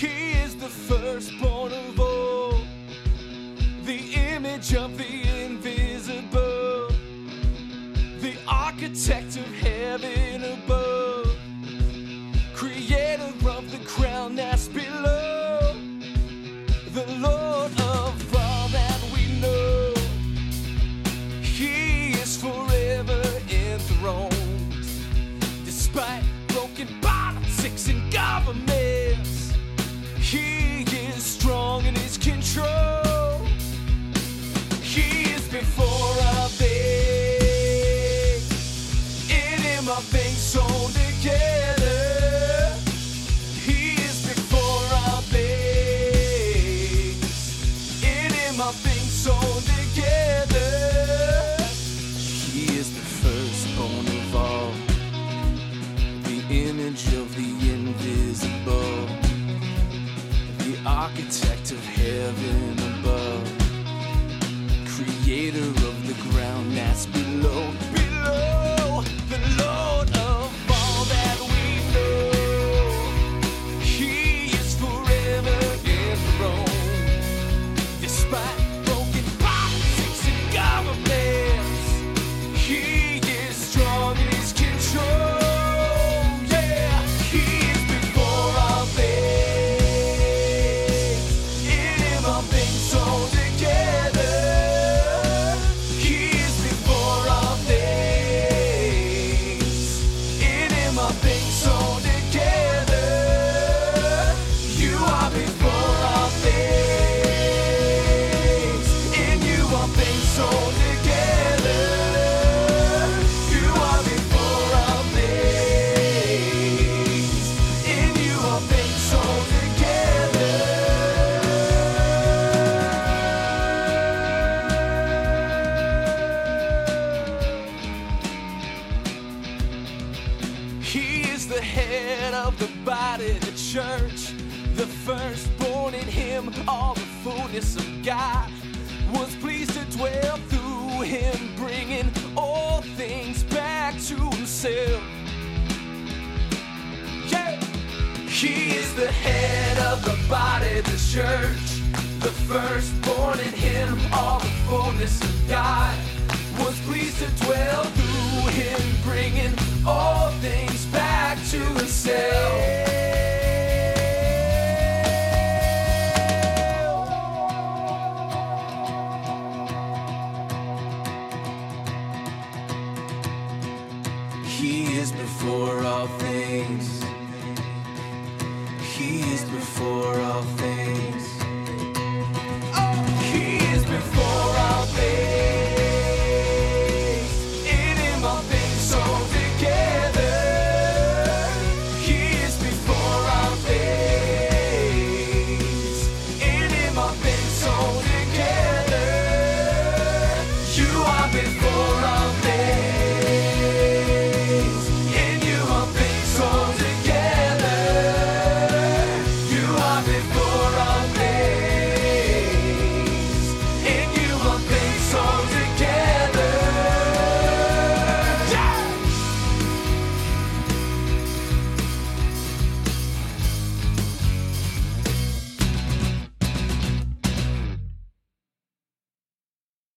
He is the firstborn of all, the image of the invisible, the architect of heaven above, creator of the crown that's below, the Lord of all that we know. He is forever is the firstborn of all, the image of the invisible, the architect of heaven above, creator of the ground that's below, below the head of the body, the church, the firstborn in him, all the fullness of God was pleased to dwell through him, bringing all things back to himself. Yeah. He is the head of the body, the church, the firstborn in him, all the fullness of God was pleased to dwell through him, bringing all things to himself. He before all this.